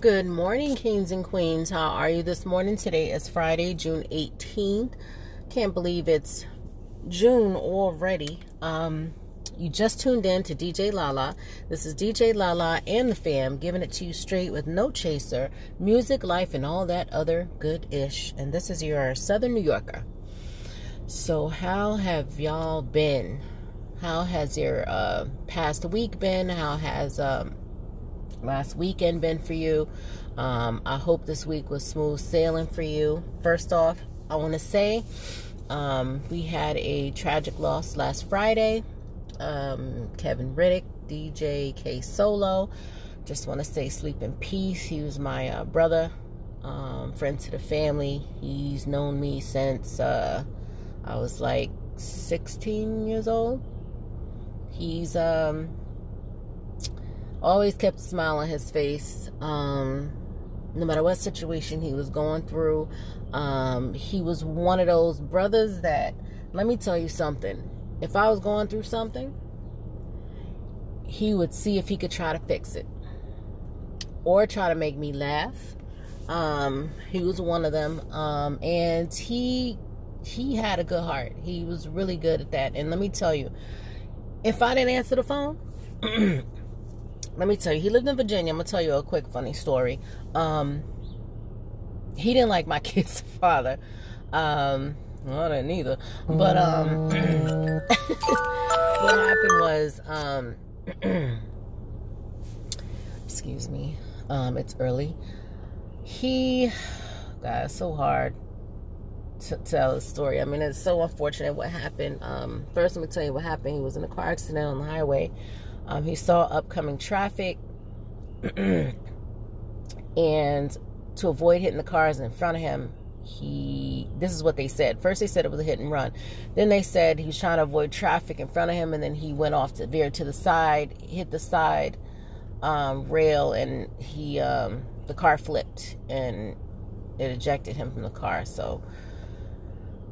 Good morning, kings and queens. How are you this morning? Today is Friday, June 18th. Can't believe it's June already. Um, you just tuned in to DJ Lala. This is DJ Lala and the fam giving it to you straight with no chaser, music, life, and all that other good ish. And this is your Southern New Yorker. So, how have y'all been? How has your uh, past week been? How has um, last weekend been for you? Um, I hope this week was smooth sailing for you. First off, I want to say um, we had a tragic loss last Friday. Um, Kevin Riddick, DJ K Solo. Just want to say sleep in peace. He was my uh, brother, um, friend to the family. He's known me since uh, I was like 16 years old. He's um, always kept a smile on his face. Um, no matter what situation he was going through, um, he was one of those brothers that, let me tell you something. If I was going through something, he would see if he could try to fix it or try to make me laugh. Um, he was one of them. Um, and he he had a good heart. He was really good at that. And let me tell you, if I didn't answer the phone, let me tell you, he lived in Virginia. I'm gonna tell you a quick funny story. Um, he didn't like my kid's father. Um, well, I didn't either. But um, what happened was, um, excuse me, um, it's early. He, God, it's so hard to tell a story. I mean, it's so unfortunate what happened. Um, first, let me tell you what happened. He was in a car accident on the highway. Um, he saw upcoming traffic, and to avoid hitting the cars in front of him, he. This is what they said. First, they said it was a hit and run. Then they said he was trying to avoid traffic in front of him, and then he went off to veer to the side, hit the side um, rail, and he um, the car flipped and it ejected him from the car. So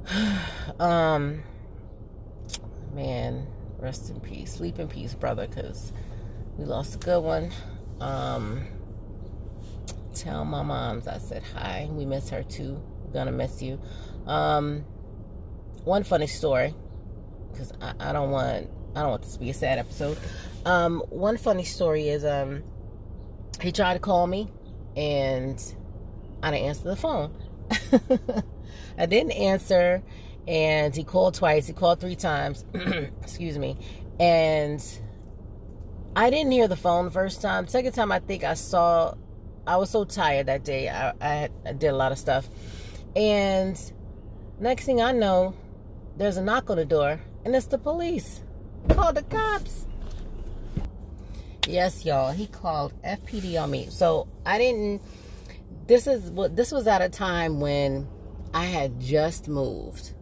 um, man, rest in peace. Sleep in peace, brother, because we lost a good one. Um, tell my moms I said hi. We miss her too. Gonna miss you. Um, one funny story, because I, I don't want I don't want this to be a sad episode. Um, one funny story is um, he tried to call me, and I didn't answer the phone. I didn't answer, and he called twice. He called three times. Excuse me. And I didn't hear the phone the first time. Second time, I think I saw. I was so tired that day. I, I, I did a lot of stuff, and next thing I know, there's a knock on the door, and it's the police. Call the cops. Yes, y'all. He called FPD on me. So I didn't. This is what. This was at a time when I had just moved.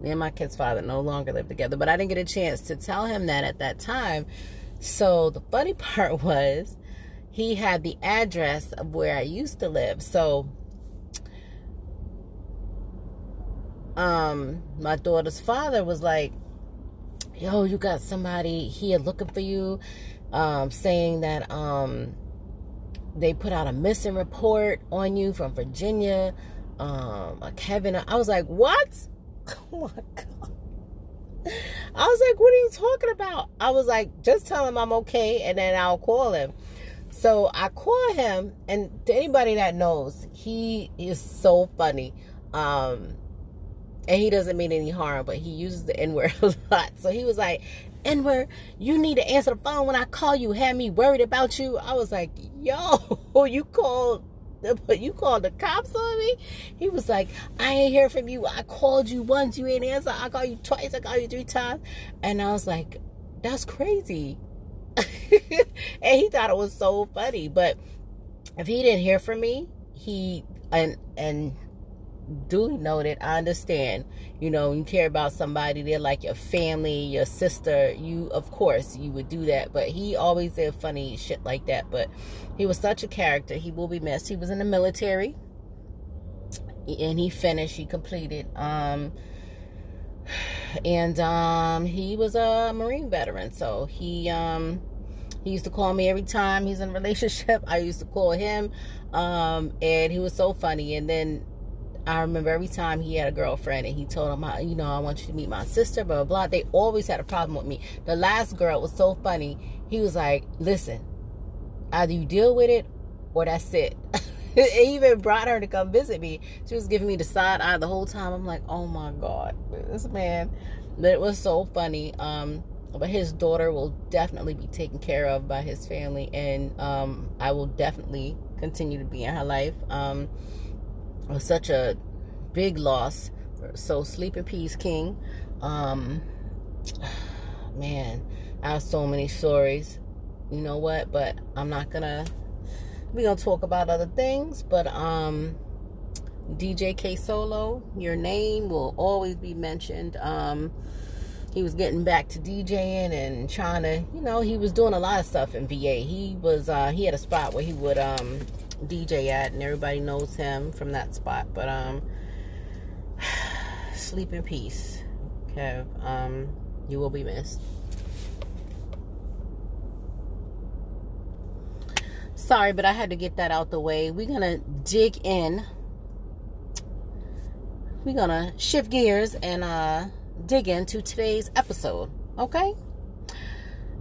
Me and my kid's father no longer live together, but I didn't get a chance to tell him that at that time. So the funny part was he had the address of where I used to live. So um my daughter's father was like, "Yo, you got somebody here looking for you." Um saying that um they put out a missing report on you from Virginia um, a Kevin. I was like, what? Oh my God. I was like, what are you talking about? I was like, just tell him I'm okay and then I'll call him. So I call him, and to anybody that knows, he is so funny. Um, and he doesn't mean any harm, but he uses the N word a lot. So he was like, N word, you need to answer the phone when I call you. Had me worried about you. I was like, yo, you called but you called the cops on me? He was like, I ain't hear from you. I called you once, you ain't answer. I called you twice, I called you three times. And I was like, that's crazy. and he thought it was so funny. But if he didn't hear from me, he and and duly noted, I understand. You know, you care about somebody, they're like your family, your sister. You, of course, you would do that. But he always did funny shit like that. But he was such a character. He will be missed. He was in the military, and he finished. He completed. Um, and um, he was a Marine veteran, so he um, He used to call me every time he's in a relationship. I used to call him, um, and he was so funny. And then I remember every time he had a girlfriend and he told him, you know, I want you to meet my sister, blah, blah, blah. They always had a problem with me. The last girl was so funny. He was like, listen, either you deal with it or that's it. it even brought her to come visit me. She was giving me the side eye the whole time. I'm like, oh my God, this man. But it was so funny. Um, but his daughter will definitely be taken care of by his family, and um, I will definitely continue to be in her life. Um, was such a big loss. So sleep in peace, King. Um, man, I have so many stories. You know what? But I'm not gonna. We're gonna talk about other things, but um. DJ K Solo, your name will always be mentioned. Um, he was getting back to DJing and trying to, you know, he was doing a lot of stuff in VA. He was, uh, he had a spot where he would um, DJ at, and everybody knows him from that spot. But um, sleep in peace, Kev. Um, you will be missed. Sorry, but I had to get that out the way. We're gonna dig in. We're gonna shift gears and uh dig into today's episode. Okay?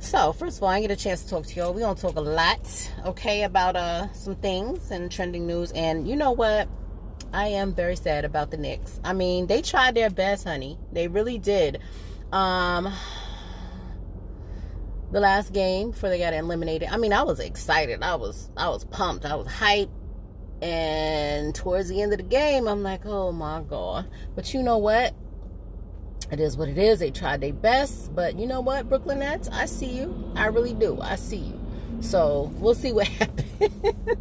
So, first of all, I get a chance to talk to y'all. We're going to talk a lot, okay, about uh some things and trending news. And you know what? I am very sad about the Knicks. I mean, they tried their best, honey. They really did. Um the last game before they got eliminated. I mean, I was excited. I was I was pumped. I was hyped. And towards the end of the game, I'm like, "Oh my god." But you know what? It is what it is. They tried their best, but you know what, Brooklyn Nets, I see you. I really do. I see you. So we'll see what happens.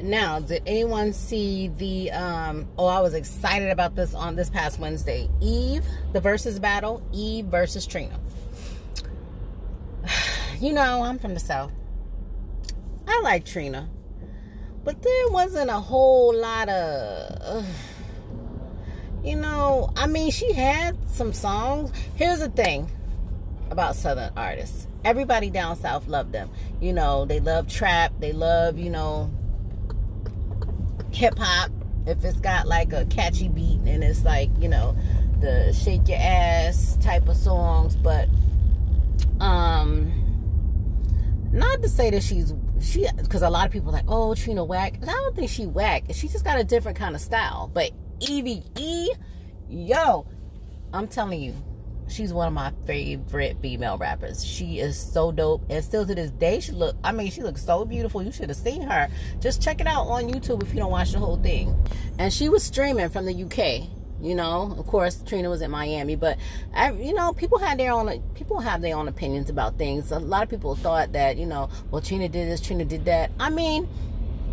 now, did anyone see the? Um, oh, I was excited about this on this past Wednesday. Eve, the Verzuz battle. Eve versus Trina. You know, I'm from the south. I like Trina, but there wasn't a whole lot of. You know, I mean, she had some songs. Here's the thing about Southern artists everybody down south loved them. You know, they love trap, they love, you know, hip hop. If it's got like a catchy beat and it's like, you know, the shake your ass type of songs, but um not to say that she's she because a lot of people like oh trina whack i don't think she whack she just got a different kind of style but Evie. Yo, I'm telling you, she's one of my favorite female rappers. She is so dope. And still to this day, she look, I mean, she looks so beautiful. You should have seen her. Just check it out on YouTube if you don't watch the whole thing. And she was streaming from the UK. You know, of course, Trina was in Miami, but I, you know, people had their own. People have their own opinions about things. A lot of people thought that, you know, well, Trina did this, Trina did that. I mean,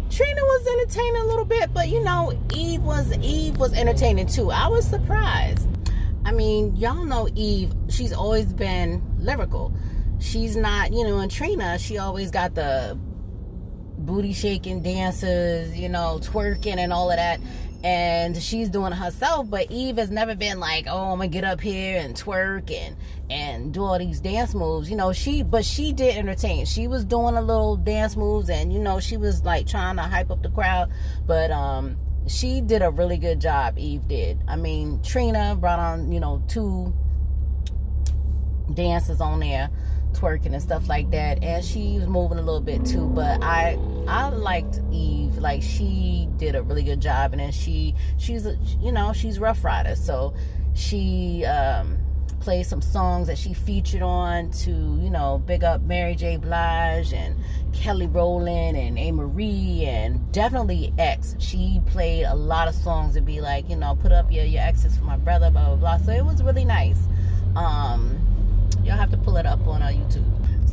Trina was entertaining a little bit, but you know, Eve was Eve was entertaining too. I was surprised. I mean, y'all know Eve, she's always been lyrical. She's not, you know, and Trina, she always got the booty shaking dances, you know, twerking and all of that and she's doing it herself but eve has never been like oh i'm gonna get up here and twerk and and do all these dance moves you know she but she did entertain. She was doing a little dance moves and you know she was like trying to hype up the crowd but um she did a really good job eve did. I mean trina brought on you know two dances on there twerking and stuff like that and she was moving a little bit too but i i liked eve. Like she did a really good job and then she she's a, you know she's Ruff Ryder so she um played some songs that she featured on to you know big up mary j. Blige and kelly rowland and a. Marie and definitely x. She played a lot of songs to be like you know put up your your exes for my brother blah blah blah. So it was really nice. Um You'll have to pull it up on our YouTube.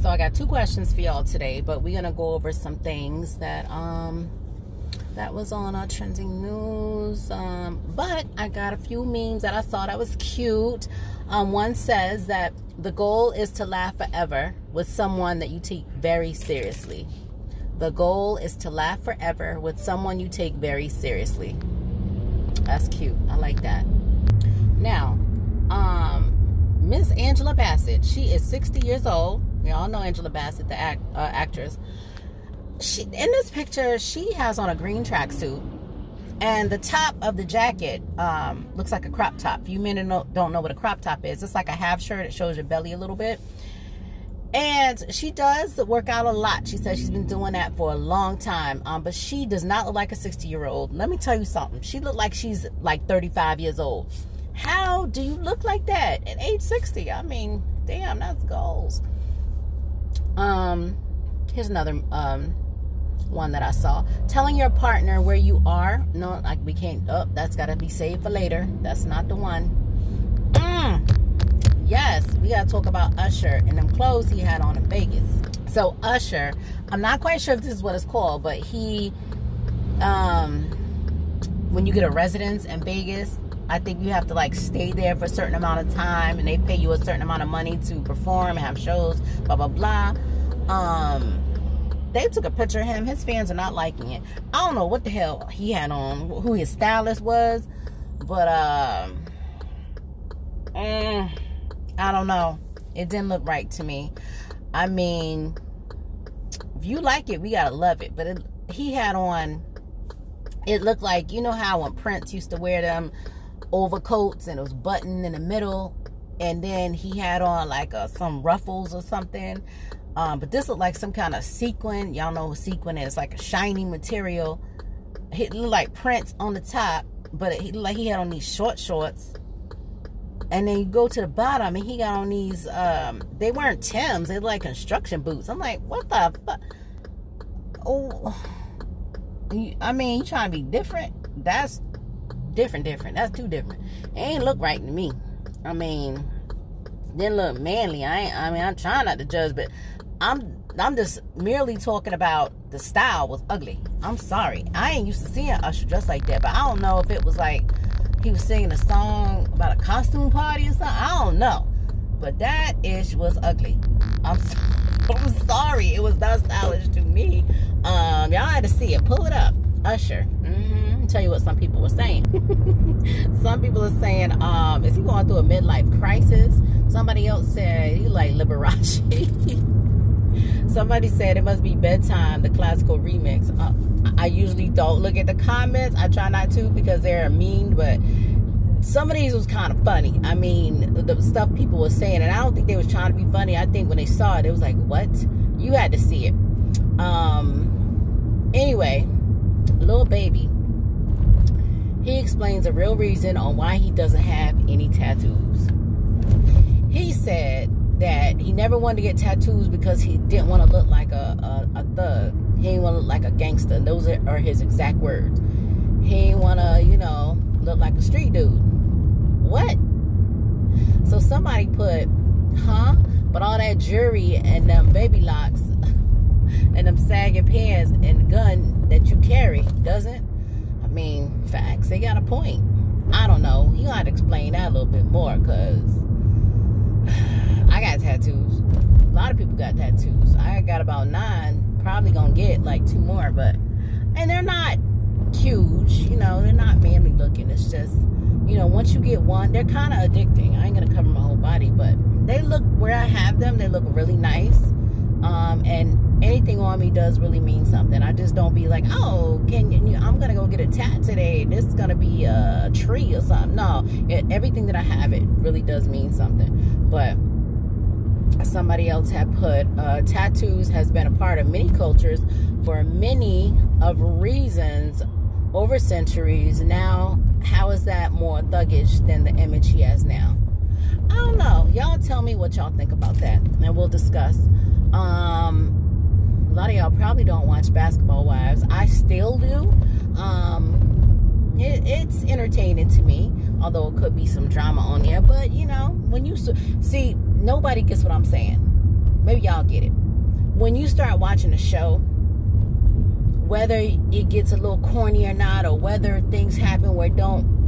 So I got two questions for y'all today, but we're gonna go over some things that um that was on our trending news. Um, but I got a few memes that I saw that was cute. Um, one says that the goal is to laugh forever with someone that you take very seriously. The goal is to laugh forever with someone you take very seriously. That's cute. I like that. Now, um, Miss Angela Bassett. She is 60 years old. We all know Angela Bassett, the act, uh, actress. She in this picture, she has on a green tracksuit, and the top of the jacket um, looks like a crop top. You men don't know what a crop top is. It's like a half shirt. It shows your belly a little bit. And she does work out a lot. She says she's been doing that for a long time. Um, but she does not look like a 60 year old. Let me tell you something. She looked like she's like 35 years old. How do you look like that at age 60? I mean, damn, that's goals. Um, here's another um one that I saw. Telling your partner where you are. No, like we can't. Oh, that's got to be saved for later. That's not the one. Mm yes, we gotta talk about Usher and them clothes he had on in Vegas. So Usher, I'm not quite sure if this is what it's called, but he, um, when you get a residence in Vegas, I think you have to like stay there for a certain amount of time, and they pay you a certain amount of money to perform and have shows, blah blah blah. Um, they took a picture of him. His fans are not liking it. I don't know what the hell he had on, who his stylist was, but um. Mm, I don't know. It didn't look right to me. I mean, if you like it, we gotta love it. But it, he had on. It looked like you know how when Prince used to wear them overcoats and it was buttoned in the middle, and then he had on like a, uh, some ruffles or something. Um, but this looked like some kind of sequin. Y'all know sequin is like a shiny material. It looked like prints on the top, but it, like he had on these short shorts and then you go to the bottom and he got on these um they weren't Tims, they like construction boots. I'm like, what the fuck? Oh I mean, you trying to be different? That's different, different. That's too different. It ain't look right to me. I mean, didn't look manly. I ain't, I mean, I'm trying not to judge, but I'm I'm just merely talking about the style was ugly. I'm sorry. I ain't used to seeing Usher dressed like that, but I don't know if it was like he was singing a song about a costume party or something. I don't know. But that ish was ugly. I'm, I'm sorry. It was not stylish to me. Um, y'all had to see it. Pull it up. Usher. Tell you what some people were saying. some people are saying, um, is he going through a midlife crisis? Somebody else said he like Liberace. Somebody said it must be bedtime, the classical remix. Uh, I usually don't look at the comments. I try not to because they're mean, but some of these was kind of funny. I mean, the stuff people were saying, and I don't think they was trying to be funny. I think when they saw it, it was like, what? You had to see it. Um. Anyway, Lil Baby. He explains a real reason on why he doesn't have any tattoos. He said that he never wanted to get tattoos because he didn't want to look like a, a, a thug. He didn't want to look like a gangster. Those are, his exact words. He didn't want to, you know, look like a street dude. What? So somebody put, huh? But all that jewelry and them baby locks and them sagging pants and the gun that you carry doesn't. Mean, facts. They got a point. I don't know. You got to explain that a little bit more because I got tattoos. A lot of people got tattoos. I got about nine. Probably gonna get like two more, but and they're not huge. You know, they're not manly looking. It's just you know, once you get one, they're kind of addicting. I ain't gonna cover my whole body, but they look where I have them. They look really nice. Um, and anything on me does really mean something. I just don't be like, oh, can you? I'm gonna go get a tat today. This is gonna be a tree or something. No, it, everything that I have, it really does mean something. But somebody else had put uh, tattoos has been a part of many cultures for many of reasons over centuries. Now, how is that more thuggish than the image he has now? I don't know. Y'all tell me what y'all think about that, and we'll discuss. Um, a lot of y'all probably don't watch Basketball Wives. I still do. Um, it, it's entertaining to me, although it could be some drama on there. But you know, when you see, nobody gets what I'm saying. Maybe y'all get it. When you start watching a show, whether it gets a little corny or not, or whether things happen where don't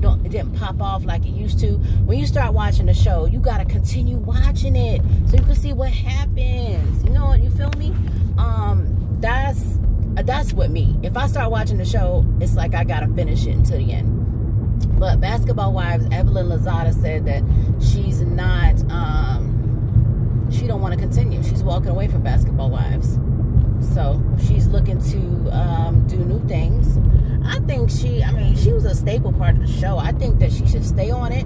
don't it didn't pop off like it used to. When you start watching the show, you gotta continue watching it so you can see what happens. You know what? You feel me? Um, that's that's what me. If I start watching the show, it's like I gotta finish it until the end. But Basketball Wives, Evelyn Lozada said that she's not, um, she don't want to continue. She's walking away from Basketball Wives. So she's looking to um, do new things. I think she, I mean, she was a staple part of the show. I think that she should stay on it,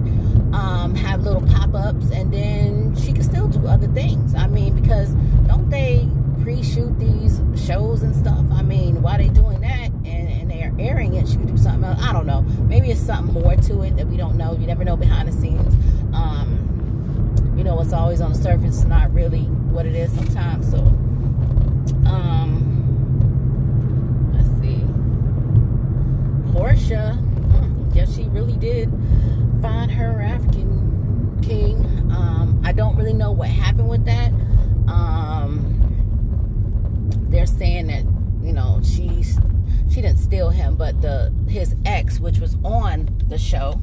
um, have little pop ups, and then she can still do other things. I mean, because don't they pre shoot these shows and stuff? I mean, why they doing that and, and they're airing it, she could do something else. I don't know. Maybe it's something more to it that we don't know. You never know behind the scenes. Um, you know, it's always on the surface, it's not really what it is sometimes. So, um, let's see. Porsha, mm, guess she really did find her African king. Um, I don't really know what happened with that. Um, they're saying that you know she's she didn't steal him, but the his ex, which was on the show,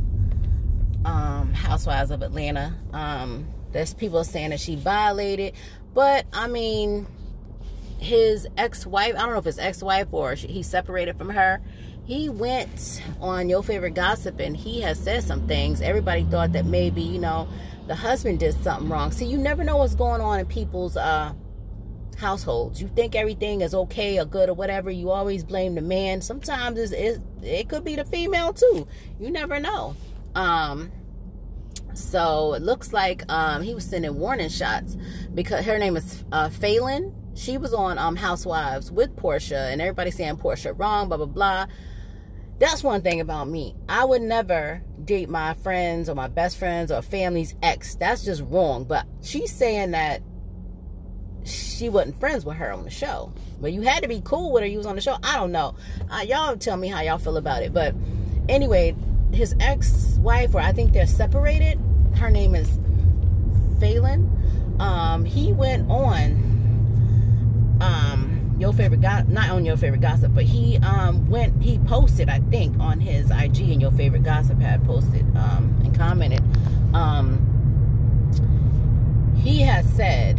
um, Housewives of Atlanta. Um, there's people saying that she violated, but I mean, his ex-wife. I don't know if his ex-wife or she, he separated from her. He went on your favorite gossip and he has said some things. Everybody thought that maybe you know the husband did something wrong. See, you never know what's going on in people's uh households. You think everything is okay or good or whatever. You always blame the man. Sometimes it's, it, it could be the female too. You never know. Um, so it looks like um, he was sending warning shots because her name is uh, Falynn. She was on um, Housewives with Porsha, and everybody saying Porsha wrong, blah blah blah. That's one thing about me. I would never date my friends or my best friends or family's ex. That's just wrong. But she's saying that she wasn't friends with her on the show. But you had to be cool with her. You was on the show. I don't know. Uh, y'all tell me how y'all feel about it. But anyway, his ex-wife, or I think they're separated. Her name is Falynn. Um, he went on um, your favorite gossip, not on your favorite gossip, but he um, went. He posted, I think, on his IG, and your favorite gossip had posted um, and commented. Um, he has said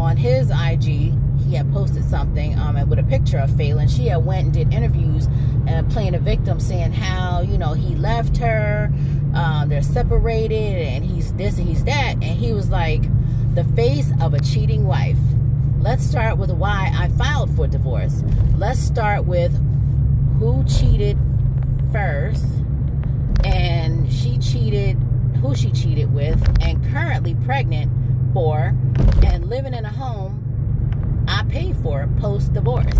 on his IG, he had posted something um, with a picture of Falynn. She had went and did interviews and uh, playing a victim, saying how you know he left her, uh, they're separated, and he's this and he's that, and he was like the face of a cheating wife. Let's start with why I filed for divorce. Let's start with who cheated first, and she cheated, who she cheated with, and currently pregnant for and living in a home I paid for post divorce.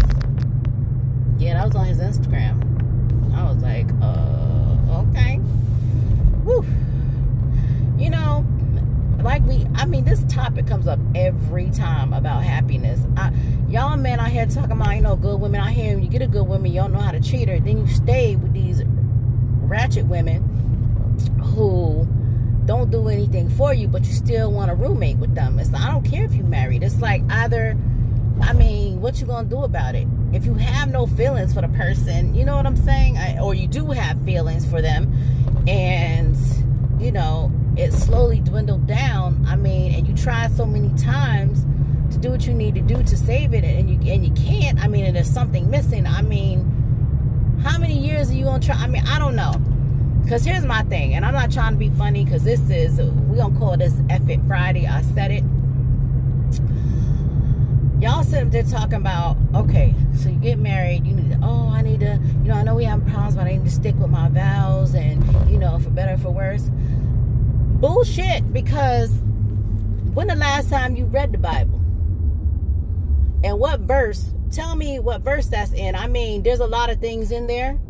Yeah, that was on his Instagram. I was like, uh, okay. Whew. You know, like we, I mean, this topic comes up every time about happiness. I, y'all men out here talking about, you know, good women out here. You get a good woman, don't know how to treat her. Then you stay with these ratchet women who don't do anything for you, but you still want a roommate with them. It's I don't care if you married. It's like either, I mean, what you gonna do about it? If you have no feelings for the person, you know what I'm saying, I, or you do have feelings for them, and you know it slowly dwindled down. I mean, and you tried so many times to do what you need to do to save it, and you and you can't. I mean, and there's something missing. I mean, how many years are you gonna try? I mean, I don't know. Because here's my thing, and I'm not trying to be funny because this is, we're going to call this It Friday. I said it. Y'all sit up there talking about, okay, so you get married, you need to, oh, I need to, you know, I know we have problems, but I need to stick with my vows and, you know, for better for worse. Bullshit, because when the last time you read the Bible? And what verse? Tell me what verse that's in. I mean, there's a lot of things in there.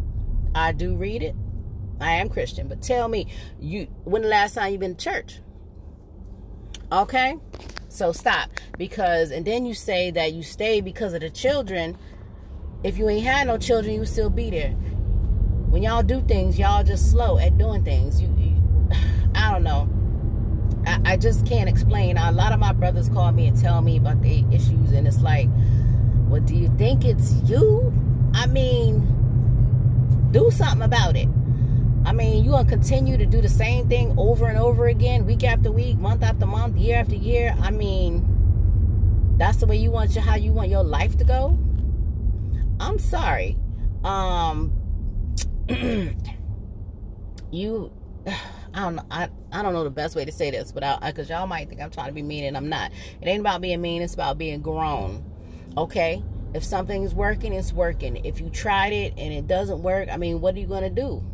I do read it. I am Christian, but tell me, you when the last time you've been to church? Okay? So stop. Because and then you say that you stay because of the children. If you ain't had no children, you still be there. When y'all do things, y'all just slow at doing things. You, you I don't know. I, I just can't explain. A lot of my brothers call me and tell me about the issues, and it's like, well, do you think it's you? I mean, do something about it. I mean, you gonna continue to do the same thing over and over again, week after week, month after month, year after year. I mean, that's the way you want your how you want your life to go. I'm sorry. Um you I don't know. I, I don't know the best way to say this, but because y'all might think I'm trying to be mean and I'm not. It ain't about being mean. It's about being grown. Okay. If something's working, it's working. If you tried it and it doesn't work, I mean, what are you to do?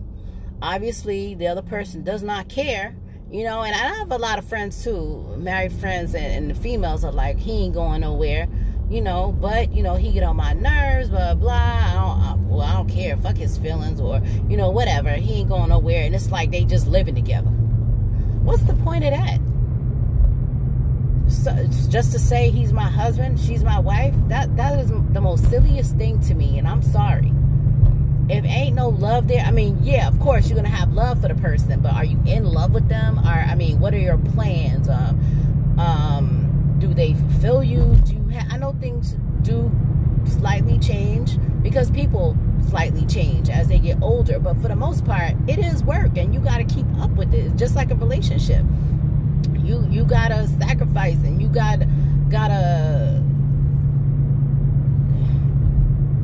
Obviously, the other person does not care, you know. And I have a lot of friends too, married friends, and, and the females are like, he ain't going nowhere, you know. But you know, he get on my nerves, blah blah. I don't, I, well, I don't care. Fuck his feelings, or you know, whatever. He ain't going nowhere, and it's like they just living together. What's the point of that? So, just to say he's my husband, she's my wife, that that is the most silliest thing to me, and I'm sorry. If ain't no love there, I mean, yeah, of course you're gonna have love for the person, but are you in love with them? Or I mean, what are your plans? Um, um, do they fulfill you? Do you have? I know things do slightly change because people slightly change as they get older, but for the most part, it is work, and you got to keep up with it. Just like a relationship you you gotta sacrifice and you gotta gotta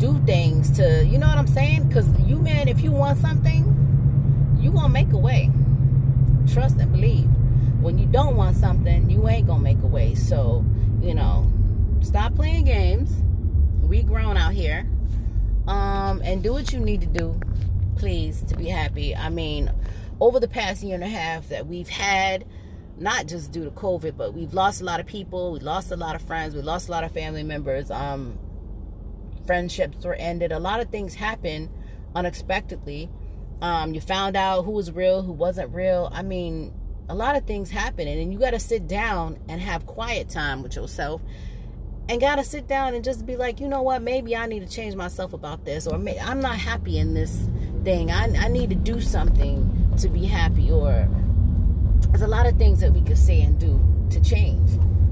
do things to you know what i'm saying because you man if you want something you gonna make a way trust and believe when you don't want something you ain't gonna make a way so you know stop playing games we grown out here um and do what you need to do please to be happy i mean over the past year and a half that we've had not just due to COVID, but we've lost a lot of people. We lost a lot of friends. We lost a lot of family members. Um, friendships were ended. A lot of things happened unexpectedly. Um, you found out who was real, who wasn't real. I mean, a lot of things happen, and you got to sit down and have quiet time with yourself, and got to sit down and just be like, you know what? Maybe I need to change myself about this, or may- I'm not happy in this thing. I, I need to do something to be happy, or there's a lot of things that we could say and do to change.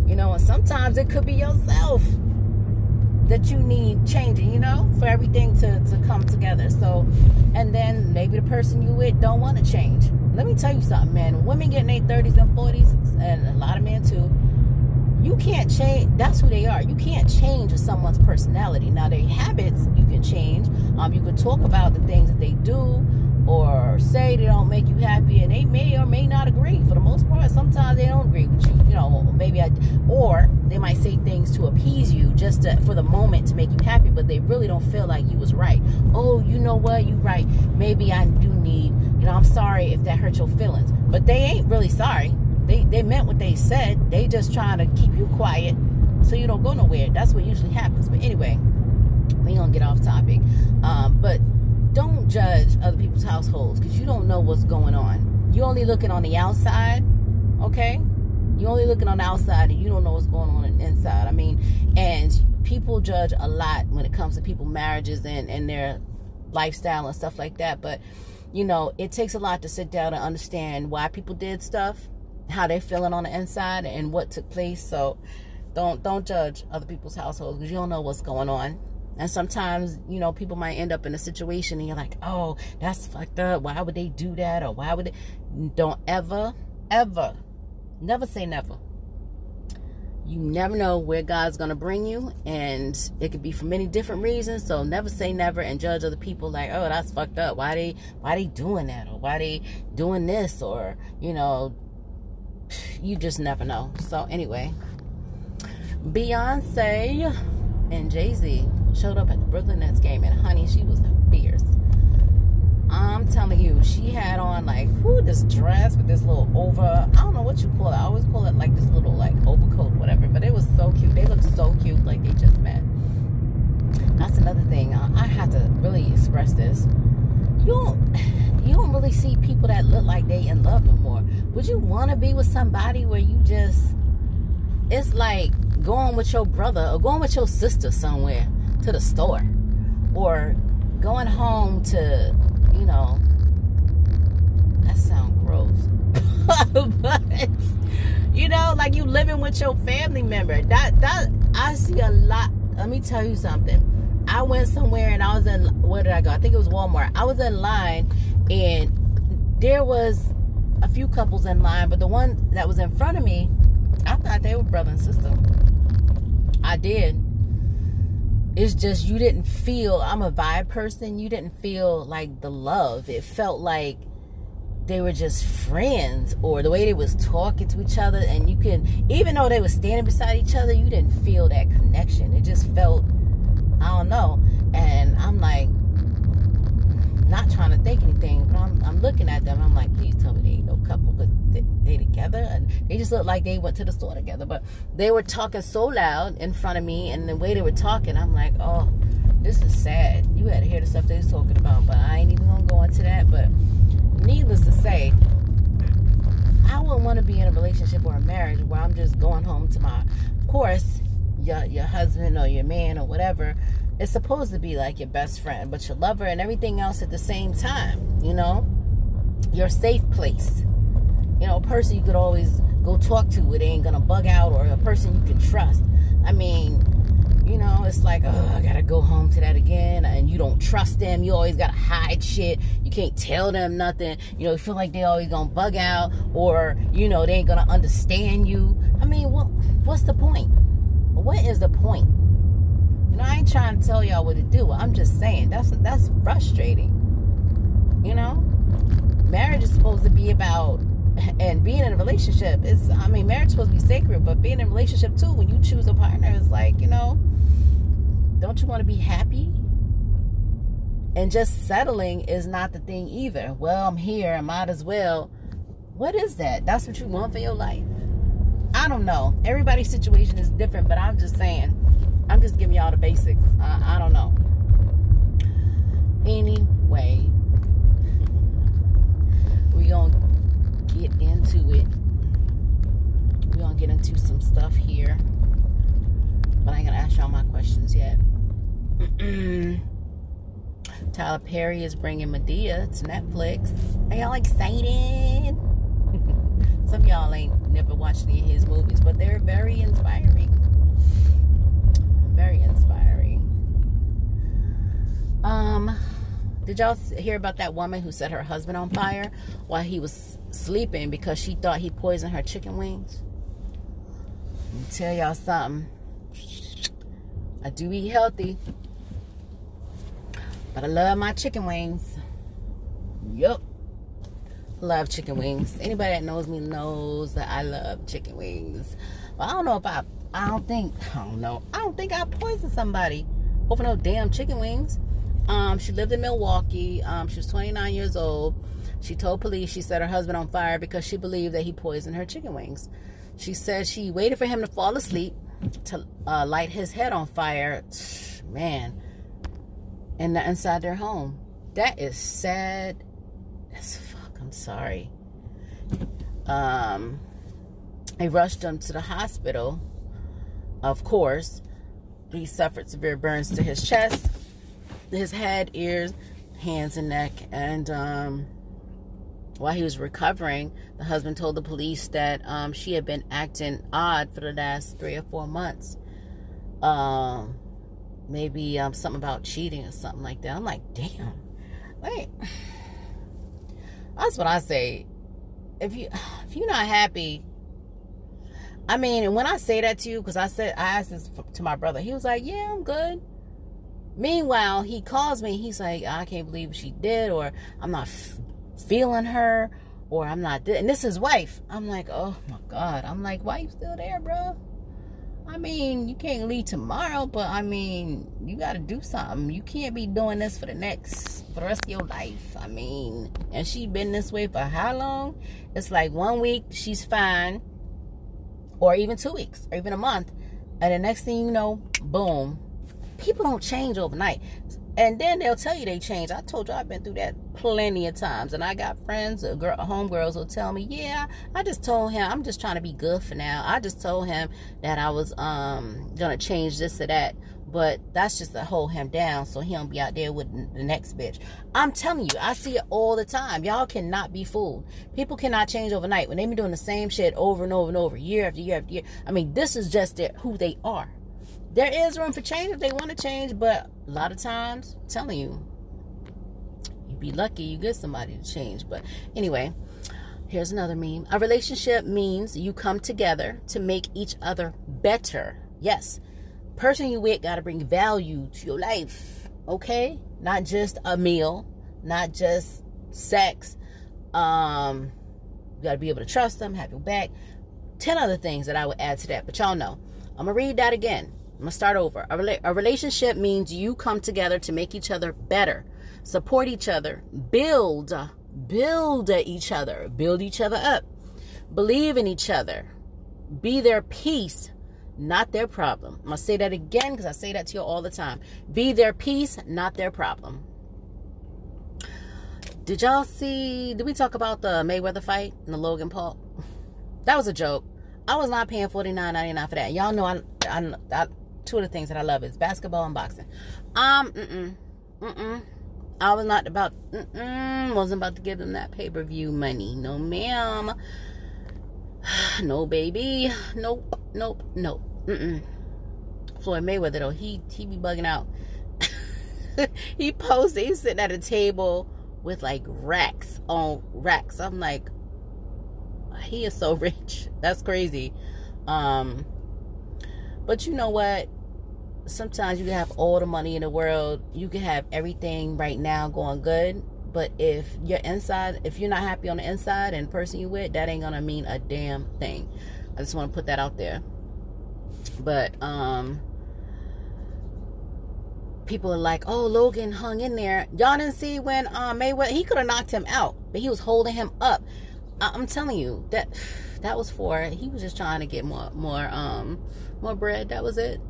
You know, and sometimes it could be yourself that you need changing, you know, for everything to, to come together. So, and then maybe the person you with don't want to change. Let me tell you something, man. Women get in their 30s and 40s, and a lot of men too, you can't change. That's who they are. You can't change someone's personality. Now, their habits you can change. Um, you can talk about the things that they do or say they don't make you happy and they may or may not agree. For the most part sometimes they don't agree with you you know maybe i or they might say things to appease you just to, for the moment to make you happy but they really don't feel like you was right. Oh you know what? You right. Maybe i do need you know i'm sorry if that hurt your feelings. But they ain't really sorry. They they meant what they said. They just trying to keep you quiet so you don't go nowhere. That's what usually happens. But anyway we gonna get off topic. Um, but don't judge other people's households because you don't know what's going on. You're only looking on the outside, okay? You're only looking on the outside and you don't know what's going on inside. I mean, and people judge a lot when it comes to people marriages and, and their lifestyle and stuff like that. But, you know, it takes a lot to sit down and understand why people did stuff, how they're feeling on the inside and what took place. So don't don't judge other people's households because you don't know what's going on and sometimes, you know, people might end up in a situation and you're like, oh, that's fucked up. Why would they do that? Or why would they? Don't ever, ever, never say never. You never know where God's going to bring you. And it could be for many different reasons. So never say never and judge other people like, oh, that's fucked up. Why they, why they doing that? Or why they doing this? Or, you know, you just never know. So anyway, Beyonce and Jay-Z showed up at the Brooklyn Nets game, and honey, she was fierce. I'm telling you, she had on like whoo, this dress with this little over. I don't know what you call it. I always call it like this little like overcoat, whatever. But it was so cute. They looked so cute, like they just met. That's another thing. Uh, I, I have to really express this. You don't, you don't really see people that look like they in love no more. Would you want to be with somebody where you just? It's like going with your brother or going with your sister somewhere to the store or going home to, you know, that sounds gross. but you know, like you living with your family member. That that I see a lot. Let me tell you something. I went somewhere and I was in where did I go? I think it was Walmart. I was in line and there was a few couples in line, but the one that was in front of me, I thought they were brother and sister. I did it's just you didn't feel i'm a vibe person you didn't feel like the love. It felt like they were just friends or the way they was talking to each other and you can even though they were standing beside each other you didn't feel that connection. It just felt i don't know. And i'm like not trying to think anything but i'm, I'm looking at them. I'm like please tell me they ain't no couple they, together and they just looked like they went to the store together but they were talking so loud in front of me and the way they were talking i'm like oh this is sad you had to hear the stuff they was talking about but i ain't even gonna go into that but needless to say, I wouldn't want to be in a relationship or a marriage where I'm just going home to my, of course, your your husband or your man or whatever. It's supposed to be like your best friend, but your lover and everything else at the same time. You know, your safe place. You know, a person you could always go talk to. It ain't gonna bug out, or a person you can trust. I mean, you know, it's like, oh, I gotta go home to that again. And you don't trust them. You always gotta hide shit. You can't tell them nothing. You know, you feel like they always gonna bug out or, you know, they ain't gonna understand you. I mean, what what's the point? What is the point? You know, I ain't trying to tell y'all what to do. I'm just saying that's that's frustrating. You know? Marriage is supposed to be about and being in a relationship is i mean marriage supposed to be sacred but being in a relationship too when you choose a partner is like you know don't you want to be happy? And just settling is not the thing either. Well, I'm here, I might as well. What is that? That's what you want for your life? I don't know. Everybody's situation is different, but I'm just saying. I'm just giving y'all the basics. I, don't know. Anyway, going to get into it. We're to get into some stuff here. But I ain't to ask y'all my questions yet. Tyler Perry is bringing Madea to Netflix. Are y'all excited? Some y'all ain't never watched any of his movies, but they're very inspiring. Very inspiring. Um, did y'all hear about that woman who set her husband on fire while he was sleeping because she thought he poisoned her chicken wings? Let me tell y'all something. I do eat healthy. But I love my chicken wings. Yup. Love chicken wings. Anybody that knows me knows that I love chicken wings. But I don't know if I I don't think I don't know. I don't think I poisoned somebody over no damn chicken wings. Um, she lived in Milwaukee. Um, she was 29 years old. She told police she set her husband on fire because she believed that he poisoned her chicken wings. She said she waited for him to fall asleep to uh, light his head on fire. Man, and inside their home. That is sad as fuck. I'm sorry. Um, they rushed him to the hospital. Of course, he suffered severe burns to his chest, his head, ears, hands, and neck. And um, while he was recovering, the husband told the police that um, she had been acting odd for the last three or four months. Um, maybe um, something about cheating or something like that. I'm like, damn, wait. That's what I say. If you if you're not happy, I mean, and when I say that to you, because I said I asked this to my brother, he was like, yeah, I'm good. Meanwhile, he calls me. He's like, I can't believe she did, or I'm not feeling her, or I'm not. And this is wife. I'm like, oh my god. I'm like, why you still there, bro? I mean, you can't leave tomorrow, but I mean, you got to do something. You can't be doing this for the next, for the rest of your life. I mean, and she been this way for how long? It's like one week she's fine, or even two weeks, or even a month, and the next thing you know, boom. People don't change overnight. And then they'll tell you they changed. I told you I've been through that plenty of times. And I got friends, uh, girl, homegirls will tell me, yeah, I just told him, I'm just trying to be good for now. I just told him that I was um gonna change this or that. But that's just to hold him down so he don't be out there with the next bitch. I'm telling you, I see it all the time. Y'all cannot be fooled. People cannot change overnight when they've been doing the same shit over and over and over, year after year after year. I mean, this is just their, who they are there is room for change if they want to change, but a lot of times, I'm telling you, you'd be lucky you get somebody to change. But anyway, here's another meme. A relationship means you come together to make each other better. Yes, person you with got to bring value to your life, okay? Not just a meal, not just sex, Um, you got to be able to trust them, have your back. 10 other things that I would add to that, but y'all know. I'm going to read that again. I'm to start over. A, rela- a relationship means you come together to make each other better, support each other, build, build each other, build each other up, believe in each other, be their peace, not their problem. I'm to say that again because I say that to you all the time. Be their peace, not their problem. Did y'all see? Did we talk about the Mayweather fight and the Logan Paul? That was a joke. I was not paying forty nine ninety nine for that. Y'all know I, I, I, two of the things that I love is basketball and boxing. Um, mm mm, mm I was not about, mm wasn't about to give them that pay per view money. No, ma'am. No, baby. Nope, nope, nope. Mm-mm. Floyd Mayweather though, he he be bugging out. he posted, he's sitting at a table with like racks on racks. I'm like, he is so rich. That's crazy. Um, but you know what? Sometimes you can have all the money in the world. You can have everything right now going good. But if you're inside, if you're not happy on the inside and the person you with, that ain't gonna mean a damn thing. I just want to put that out there. But um people are like, "Oh, Logan hung in there." Y'all didn't see when uh, Mayweather he could have knocked him out, but he was holding him up. I- I'm telling you that that was for he was just trying to get more more um more bread. That was it.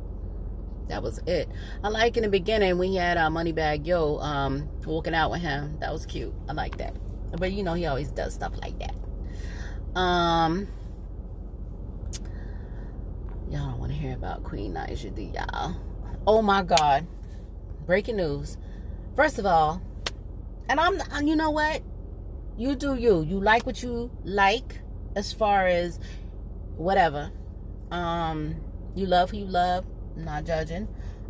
That was it. I like in the beginning when he had uh, Moneybagg Yo um walking out with him. That was cute. I like that. But you know he always does stuff like that. Um. Y'all don't want to hear about Queen Naija, do y'all? Oh my God breaking news. First of all, and I'm, you know what? You do you. You like what you like as far as whatever. Um, you love who you love. Not judging.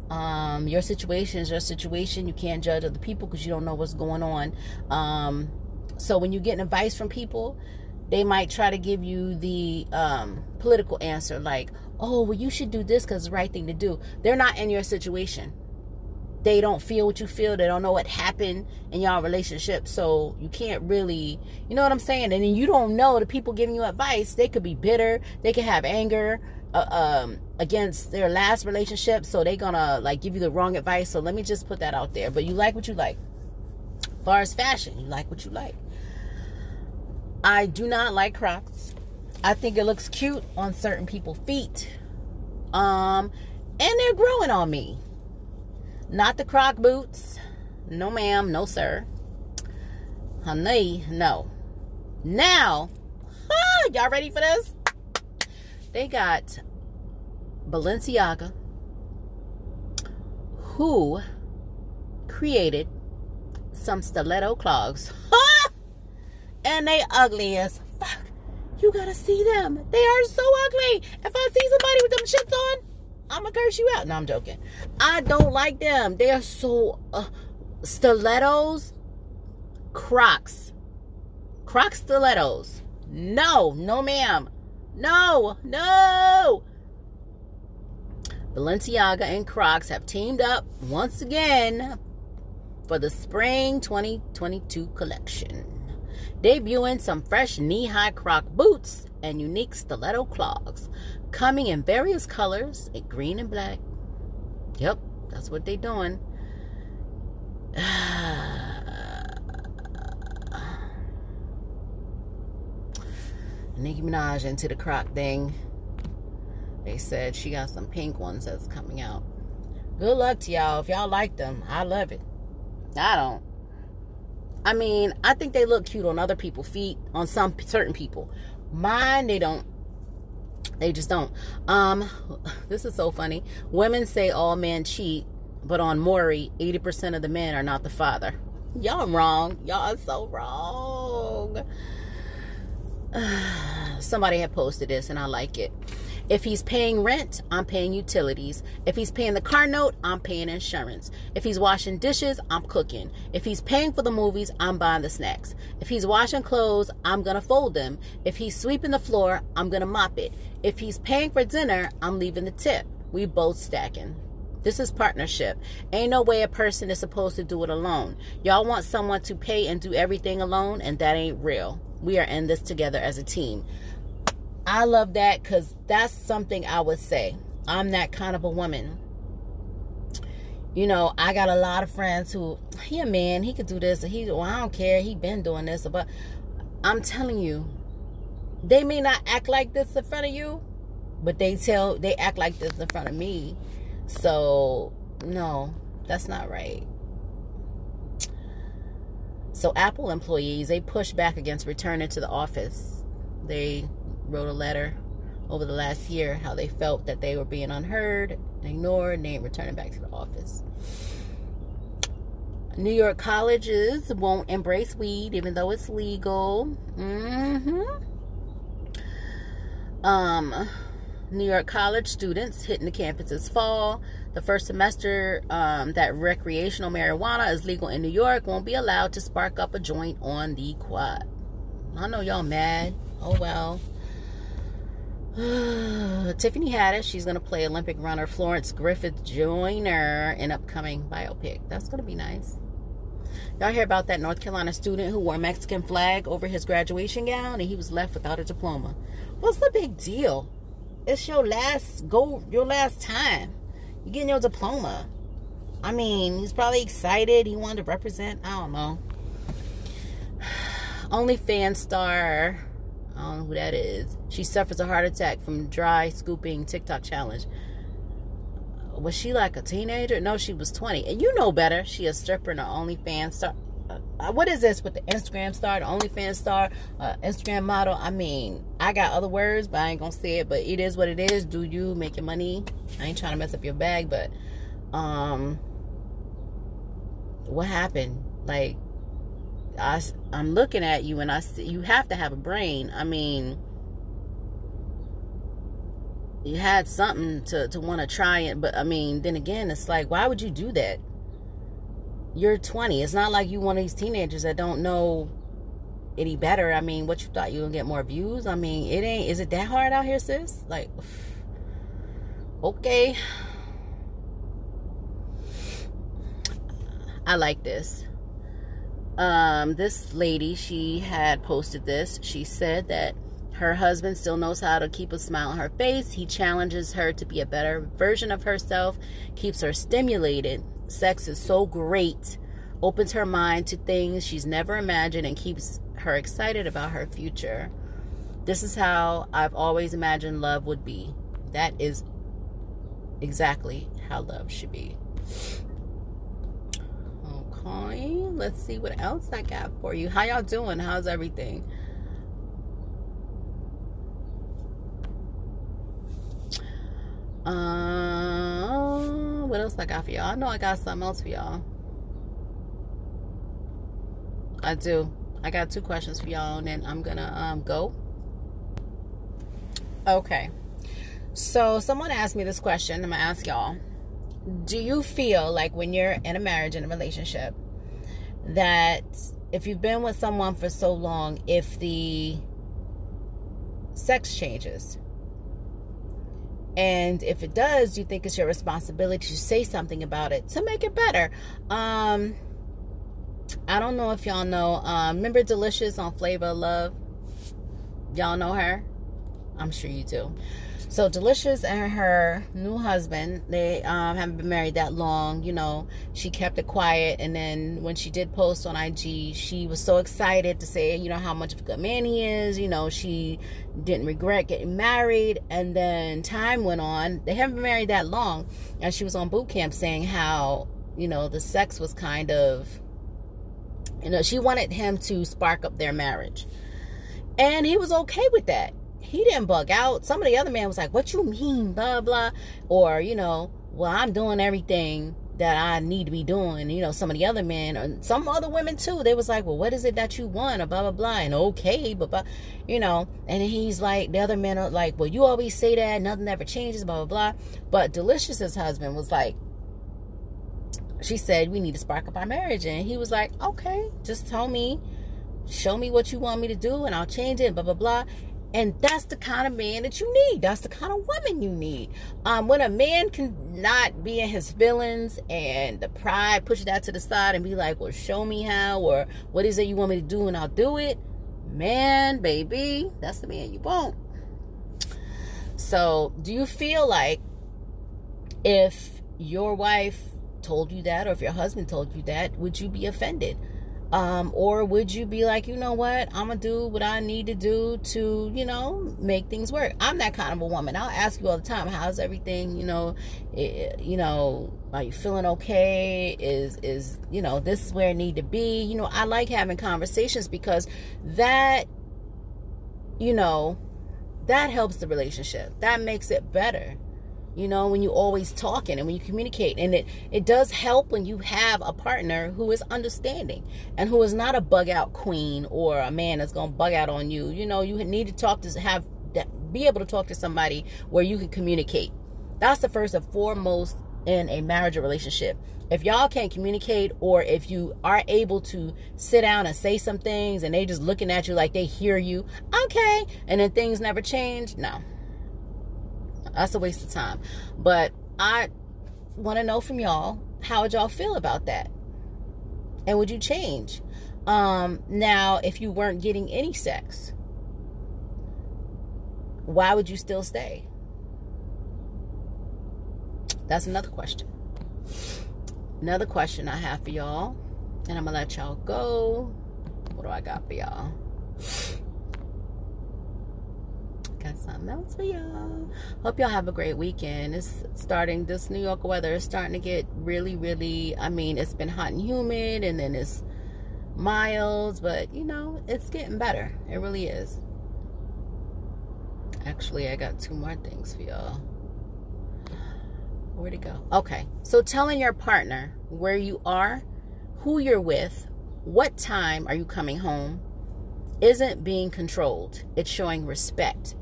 Um, your situation is your situation. You can't judge other people because you don't know what's going on. Um, so when you're getting advice from people, they might try to give you the um, political answer, like, "Oh, well, you should do this because it's the right thing to do." They're not in your situation they don't feel what you feel. They don't know what happened in y'all relationship. So you can't really, you know what I'm saying? And then you don't know the people giving you advice. They could be bitter. They could have anger uh, um, against their last relationship. So they gonna like give you the wrong advice. So let me just put that out there. But you like what you like. As far as fashion, you like what you like. I do not like Crocs. I think it looks cute on certain people's feet. Um, and they're growing on me. Not the croc boots. No, ma'am. No, sir. Honey, no. Now, y'all ready for this? They got Balenciaga, who created some stiletto clogs. and they ugly as fuck. You gotta see them. They are so ugly. If I see somebody with them shits on, I'm gonna curse you out. No, I'm joking. I don't like them. They are so uh, stilettos, Crocs, Croc stilettos. No, no, ma'am. No, no. Balenciaga and Crocs have teamed up once again for the spring 2022 collection, debuting some fresh knee-high Croc boots and unique stiletto clogs coming in various colors, in green and black. Yep, that's what they're doing. Ah. Nicki Minaj into the croc thing. They said she got some pink ones that's coming out. Good luck to y'all. If y'all like them, I love it. I don't. I mean, I think they look cute on other people's feet, on some certain people. Mine, they don't they just don't. Um, this is so funny. Women say all men cheat, but on Maury, 80% of the men are not the father. Y'all wrong. Y'all are so wrong. Somebody had posted this and I like it. If he's paying rent, I'm paying utilities. If he's paying the car note, I'm paying insurance. If he's washing dishes, I'm cooking. If he's paying for the movies, I'm buying the snacks. If he's washing clothes, I'm going to fold them. If he's sweeping the floor, I'm going to mop it. If he's paying for dinner, I'm leaving the tip. We both stacking. This is partnership. Ain't no way a person is supposed to do it alone. Y'all want someone to pay and do everything alone, and that ain't real. We are in this together as a team. I love that because that's something I would say. I'm that kind of a woman. You know, I got a lot of friends who he a man, he could do this, he well, I don't care, he been doing this, but I'm telling you, they may not act like this in front of you, but they tell they act like this in front of me so, no, that's not right. So, Apple employees, they pushed back against returning to the office. They wrote a letter over the last year how they felt that they were being unheard, and ignored, and they ain't returning back to the office. New York colleges won't embrace weed even though it's legal. Mm-hmm. Um, New York college students hitting the campus this fall. The first semester um, that recreational marijuana is legal in New York won't be allowed to spark up a joint on the quad. I know y'all mad. Oh well. Tiffany Haddish, she's going to play Olympic runner Florence Griffith Joyner in upcoming biopic. That's going to be nice. Y'all hear about that North Carolina student who wore Mexican flag over his graduation gown and he was left without a diploma? What's the big deal? It's your last go your last time. You're getting your diploma. I mean he's probably excited. He wanted to represent. I don't know. OnlyFans star. I don't know who that is. She suffers a heart attack from dry scooping tiktok challenge. Was she like a teenager? No she was 20 and you know better. She a stripper and an OnlyFans star what is this with the Instagram star, the OnlyFans star, uh, Instagram model? I mean, I got other words, but I ain't gonna say it. But it is what it is. Do you make your money? I ain't trying to mess up your bag, but um, what happened? Like, I I'm looking at you, and I see you have to have a brain. I mean. You had something to, to want to try it, but I mean, then again, it's like, why would you do that? You're 20. It's not like you one of these teenagers that don't know any better. I mean, what you thought you would get more views? I mean, it ain't. Is it that hard out here, sis? Like, okay. I like this. Um, this lady, she had posted this. She said that her husband still knows how to keep a smile on her face. He challenges her to be a better version of herself, keeps her stimulated sex is so great, opens her mind to things she's never imagined, and keeps her excited about her future. This is how I've always imagined love would be. That is exactly how love should be. Okay, let's see what else I got for you. How y'all doing? How's everything? Um what else I got for y'all? I know I got something else for y'all. I do. I got two questions for y'all, and then I'm gonna um, go. Okay. So someone asked me this question. I'm gonna ask y'all. Do you feel like when you're in a marriage in a relationship that if you've been with someone for so long, if the sex changes, and if it does, you think it's your responsibility to say something about it to make it better. Um, I don't know if y'all know. Um, remember Delicious on Flavor of Love? Y'all know her? I'm sure you do. So Delicious and her new husband, they um, haven't been married that long. You know, she kept it quiet, and then when she did post on IG, she was so excited to say, you know, how much of a good man he is. You know, she didn't regret getting married, and then time went on. They haven't been married that long, and she was on boot camp saying how you know the sex was kind of, you know, she wanted him to spark up their marriage, and he was okay with that he didn't bug out. Some of the other men was like, "What you mean, blah blah," or you know, "Well, I'm doing everything that I need to be doing." You know, some of the other men, and some other women too, they was like, "Well, what is it that you want?" Or blah blah blah, and okay, but but you know, and he's like, the other men are like, "Well, you always say that, nothing ever changes," blah blah blah. But Delicious's husband was like, she said, "We need to spark up our marriage," and he was like, "Okay, just tell me." Show me what you want me to do and I'll change it, blah, blah, blah And that's the kind of man that you need. That's the kind of woman you need. Um, when a man can not be in his feelings and the pride pushes that to the side and be like, well, show me how, or what is it you want me to do and I'll do it. Man, baby, that's the man you want. So, do you feel like if your wife told you that or if your husband told you that, would you be offended? Um, or would you be like, you know what, I'm gonna do what I need to do to, you know, make things work? I'm that kind of a woman. I'll ask you all the time, how's everything? You know, it, you know, are you feeling okay? Is is you know this is where it need to be? You know, I like having conversations because that, you know, that helps the relationship. That makes it better you know when you always talking and when you communicate. And it it does help when you have a partner who is understanding and who is not a bug out queen or a man that's gonna bug out on you. You know you need to talk to have be able to talk to somebody where you can communicate. That's the first and foremost in a marriage or relationship. If y'all can't communicate or if you are able to sit down and say some things and they just looking at you like they hear you okay and then things never change no that's a waste of time. But I want to know from y'all how would y'all feel about that? And would you change? Um, now, if you weren't getting any sex, why would you still stay? That's another question. Another question I have for y'all, and I'm gonna let y'all go. What do I got for y'all? Got something else for y'all. Hope y'all have a great weekend. It's starting, this New York weather is starting to get really, really, I mean, it's been hot and humid and then it's mild, but you know, it's getting better. It really is. Actually, I got two more things for y'all. Where'd it go? Okay. So telling your partner where you are, who you're with, what time are you coming home, isn't being controlled. It's showing respect.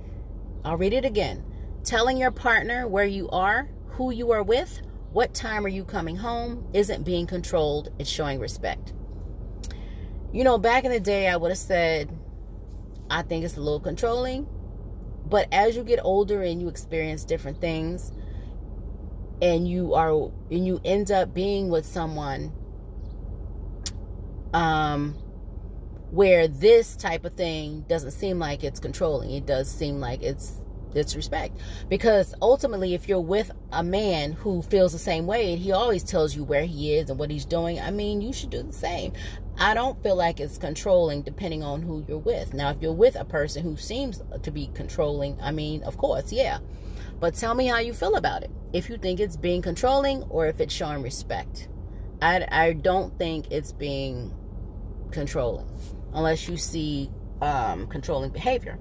I'll read it again. Telling your partner where you are, who you are with, what time are you coming home isn't being controlled, it's showing respect. You know, back in the day, I would have said, I think it's a little controlling. But as you get older and you experience different things, and you are and you end up being with someone um where this type of thing doesn't seem like it's controlling. It does seem like it's it's respect because ultimately if you're with a man who feels the same way and he always tells you where he is and what he's doing. I mean you should do the same. I don't feel like it's controlling depending on who you're with. Now if you're with a person who seems to be controlling i mean of course yeah. But tell me how you feel about it. If you think it's being controlling or if it's showing respect. I, I don't think it's being controlling unless you see um, controlling behavior.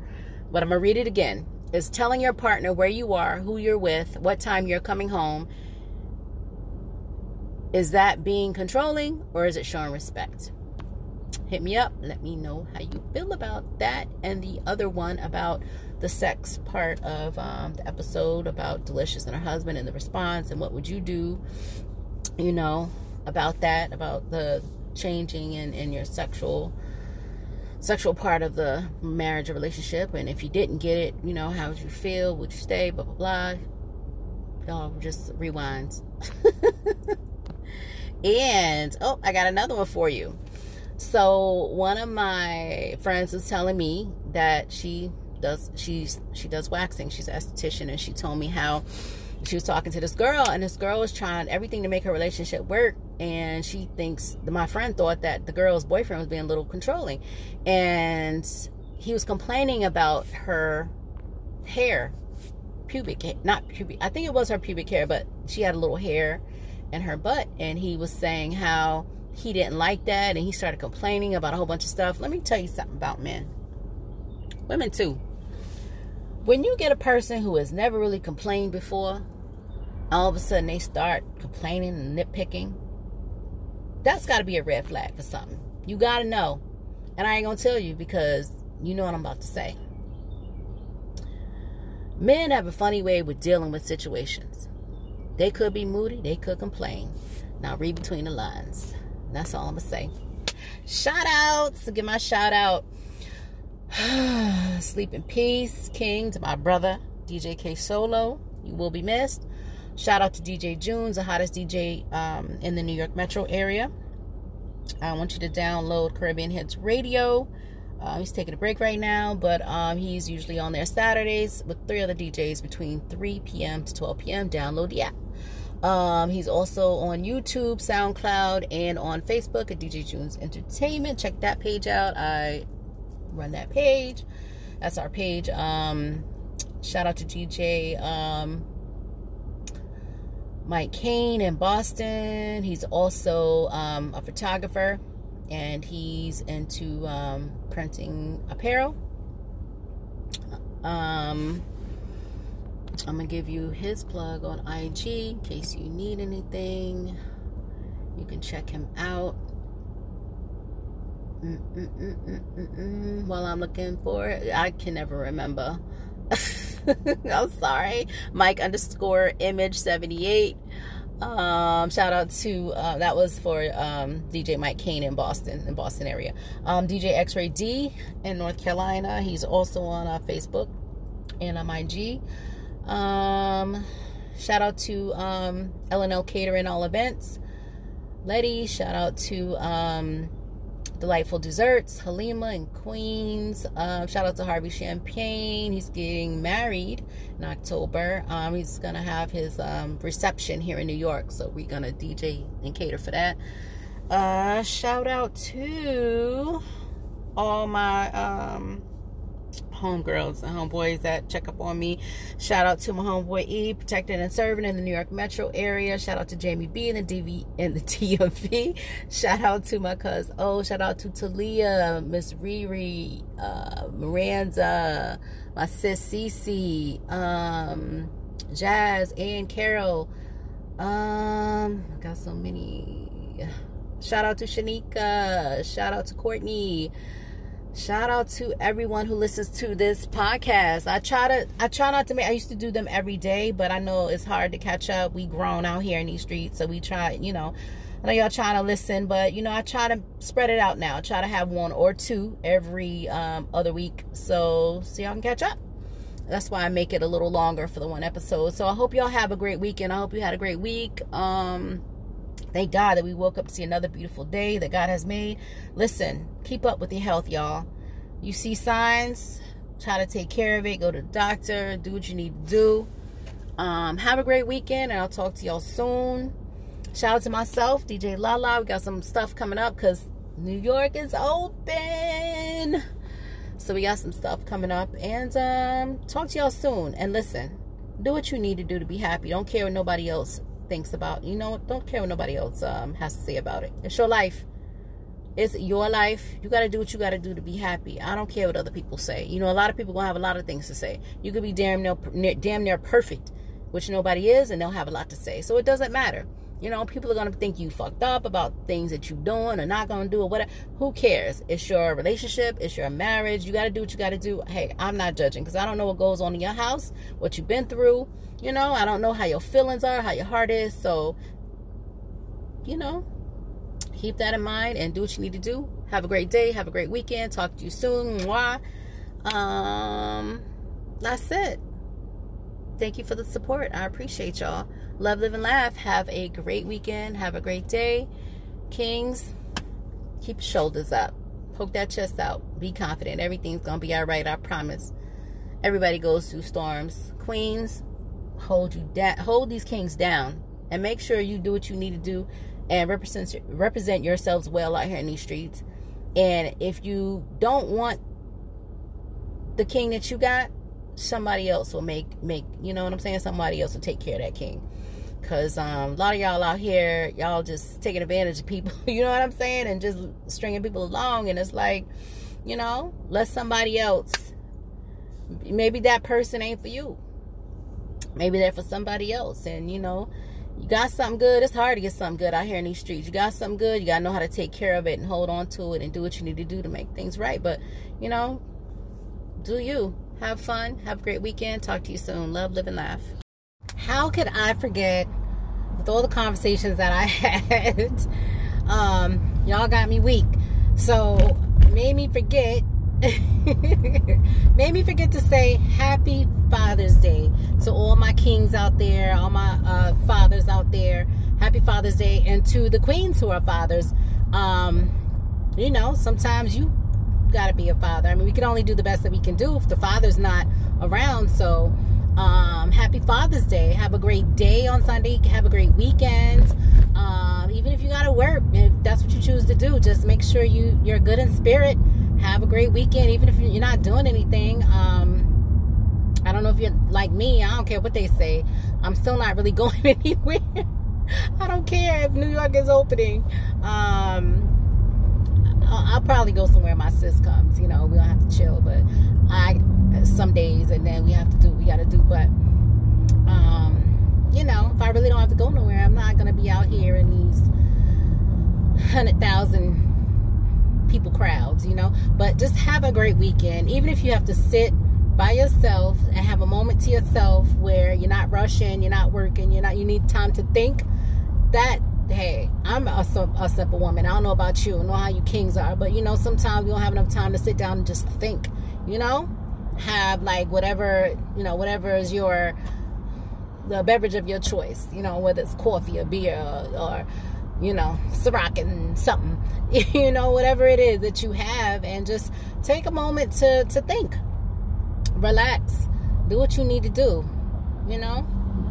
But I'm going to read it again. Is telling your partner where you are, who you're with, what time you're coming home. Is that being controlling or is it showing respect? Hit me up. Let me know how you feel about that. And the other one about the sex part of um, the episode about Delicious and her husband and the response and what would you do, you know, about that, about the changing in, in your sexual sexual part of the marriage or relationship. And if you didn't get it, you know, how would you feel? Would you stay? Blah, blah, blah. Y'all just rewinds. and, oh, I got another one for you. So one of my friends was telling me that she does she's she does waxing. She's an esthetician and she told me how she was talking to this girl and this girl was trying everything to make her relationship work and she thinks my friend thought that the girl's boyfriend was being a little controlling and he was complaining about her hair pubic not pubic i think it was her pubic hair but she had a little hair in her butt and he was saying how he didn't like that and he started complaining about a whole bunch of stuff. Let me tell you something about men. Women too when you get a person who has never really complained before all of a sudden they start complaining and nitpicking that's got to be a red flag for something. You got to know. And I ain't going to tell you because you know what I'm about to say. Men have a funny way with dealing with situations. They could be moody, they could complain. Now read between the lines. That's all I'm going to say. Shout outs. Give my shout out. Sleep in peace, King, to my brother, DJ K Solo. You will be missed. Shout out to DJ Junes, the hottest DJ um, in the New York metro area. I want you to download Caribbean Hits Radio. Uh, he's taking a break right now, but um, he's usually on there Saturdays with three other DJs between 3 p.m. to 12 p.m. Download the app. Um, he's also on YouTube, SoundCloud, and on Facebook at DJ Junes Entertainment. Check that page out. I run that page. That's our page. Um, shout out to DJ um, Mike Kane in Boston. He's also um, a photographer and he's into um, printing apparel. Um, I'm gonna give you his plug on IG in case you need anything. You can check him out. While I'm looking for it, I can never remember. I'm sorry. Mike underscore image 78. Um, shout out to uh, that was for um, DJ Mike Kane in Boston, in Boston area. Um, DJ X Ray D in North Carolina. He's also on uh, Facebook and on IG. Um, shout out to um, LNL Catering All Events. Letty. Shout out to um, Delightful Desserts, Halima and Queens. Um, shout out to Harvey Champagne. He's getting married in October. Um, he's gonna have his um, reception here in New York, so we're gonna DJ and cater for that. Uh, shout out to all my um, homegirls and homeboys that check up on me. Shout out to my homeboy E, protecting and serving in the New York metro area. Shout out to Jamie B in the DV in the TMV. Shout out to my cousin Oh. Shout out to Talia, Miss Riri, uh, Miranda, my sis Cece, um, Jazz, and Carol. Um, I got so many. Shout out to Shanika. Shout out to Courtney shout out to everyone who listens to this podcast. I try to i try not to make i used to do them every day but i know it's hard to catch up. We grown out here in these streets so we try you know. I know y'all trying to listen but you know i try to spread it out now. Try to have one or two every um, other week. So so y'all can catch up. That's why i make it a little longer for the one episode. So i hope y'all have a great weekend. I hope you had a great week. Um Thank God that we woke up to see another beautiful day that God has made. Listen, keep up with your health, y'all. You see signs, try to take care of it. Go to the doctor, do what you need to do. Um, have a great weekend, and I'll talk to y'all soon. Shout out to myself, DJ Lala. We got some stuff coming up because New York is open. So we got some stuff coming up. And um, talk to y'all soon. And listen, do what you need to do to be happy. Don't care what nobody else thinks about. You know, don't care what nobody else um, has to say about it. It's your life. It's your life. You got to do what you got to do to be happy. I don't care what other people say. You know, a lot of people to have a lot of things to say. You could be damn near, damn near perfect, which nobody is, and they'll have a lot to say. So it doesn't matter. You know, people are to think you fucked up about things that you're doing or not to do or whatever. Who cares? It's your relationship. It's your marriage. You got to do what you got to do. Hey, I'm not judging because I don't know what goes on in your house, what you've been through. You know, I don't know how your feelings are, how your heart is. So, you know, keep that in mind and do what you need to do. Have a great day. Have a great weekend. Talk to you soon. Mwah. Um, that's it. Thank you for the support. I appreciate y'all. Love, live, and laugh. Have a great weekend. Have a great day. Kings, keep shoulders up. Poke that chest out. Be confident. Everything's going to be all right. I promise. Everybody goes through storms. Queens, hold you down. Hold these kings down. And make sure you do what you need to do and represent represent yourselves well out here in these streets. And if you don't want the king that you got, somebody else will make make you know what I'm saying. Somebody else will take care of that king. Cause um, a lot of y'all out here, y'all just taking advantage of people. You know what I'm saying, and just stringing people along. And it's like, you know, let somebody else. Maybe that person ain't for you. Maybe they're for somebody else. And you know, you got something good. It's hard to get something good out here in these streets. You got something good. You gotta know how to take care of it and hold on to it and do what you need to do to make things right. But you know, do you have fun? Have a great weekend. Talk to you soon. Love, live, and laugh. How could I forget with all the conversations that I had? Um, y'all got me weak. So made me forget made me forget to say happy Father's Day to all my kings out there, all my uh, fathers out there. Happy Father's Day, and to the queens who are fathers. Um, you know, sometimes you got to be a father. I mean, we can only do the best that we can do if the father's not around. So, um, happy Father's Day. Have a great day on Sunday. Have a great weekend. Um, even if you got to work, if that's what you choose to do, just make sure you you're good in spirit. Have a great weekend, even if you're not doing anything. Um, I don't know if you're like me. I don't care what they say. I'm still not really going anywhere. I don't care if New York is opening. Um, I'll probably go somewhere my sis comes. You know, we don't have to chill, but I some days and then we have to do what we got to do. But um, you know, if I really don't have to go nowhere, I'm not gonna be out here in these hundred thousand people crowds. You know, but just have a great weekend. Even if you have to sit by yourself and have a moment to yourself where you're not rushing, you're not working, you're not. You need time to think. That hey, I'm a, a simple woman. I don't know about you. I know how you kings are, but you know, sometimes we don't have enough time to sit down and just think. You know, have like whatever you know, whatever is your the beverage of your choice. You know, whether it's coffee or beer or, or you know, Ciroc and something. you know, whatever it is that you have, and just take a moment to to think, relax, do what you need to do. You know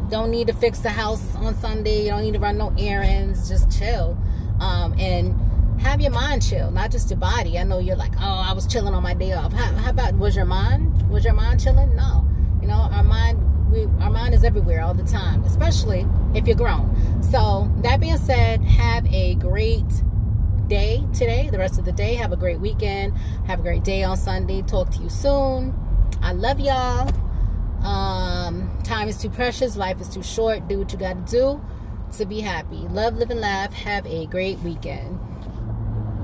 don't need to fix the house on Sunday. You don't need to run no errands. Just chill. Um, and have your mind chill, not just your body. I know you're like, oh, I was chilling on my day off. How, how about was your mind? Was your mind chilling? No. You know, our mind, we, our mind is everywhere all the time, especially if you're grown. So that being said, have a great day today. The rest of the day. Have a great weekend. Have a great day on Sunday. Talk to you soon. I love y'all. Um, time is too precious. Life is too short. Do what you got to do to be happy. Love, live, and laugh. Have a great weekend.